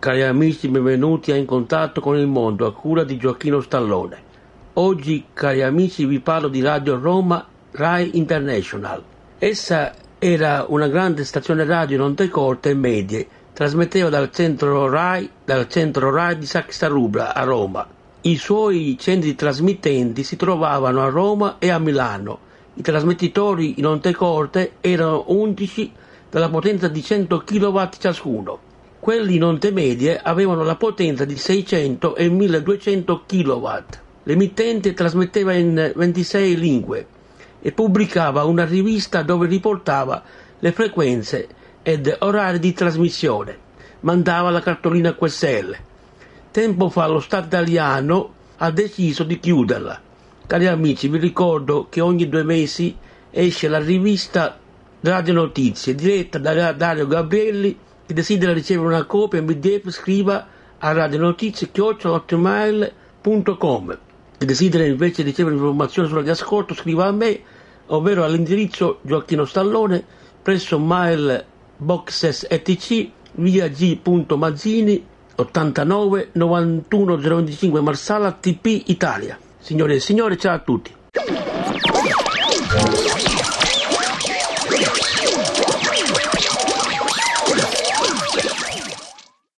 Cari amici, benvenuti a In Contatto con il Mondo, a cura di Gioacchino Stallone. Oggi, cari amici, vi parlo di Radio Roma Rai International. Essa era una grande stazione radio in onde corte e medie, trasmetteva dal centro Rai, dal centro Rai di Saxa Rubra a Roma. I suoi centri trasmittenti si trovavano a Roma e a Milano. I trasmettitori in onde corte erano 11 della potenza di 100 kW ciascuno. Quelli in onde medie avevano la potenza di 600 e 1200 kW. L'emittente trasmetteva in 26 lingue e pubblicava una rivista dove riportava le frequenze ed orari di trasmissione. Mandava la cartolina QSL. Tempo fa lo Stato italiano ha deciso di chiuderla. Cari amici, vi ricordo che ogni due mesi esce la rivista Radio Notizie diretta da Dario Gabrielli chi desidera ricevere una copia in PDF scriva a radionotizie.com. Chi desidera invece ricevere informazioni sulla di ascolto scriva a me, ovvero all'indirizzo Gioacchino Stallone presso Mail Boxes ETC via G. Mazzini 89 91 025 Marsala TP Italia. Signore e signori, ciao a tutti.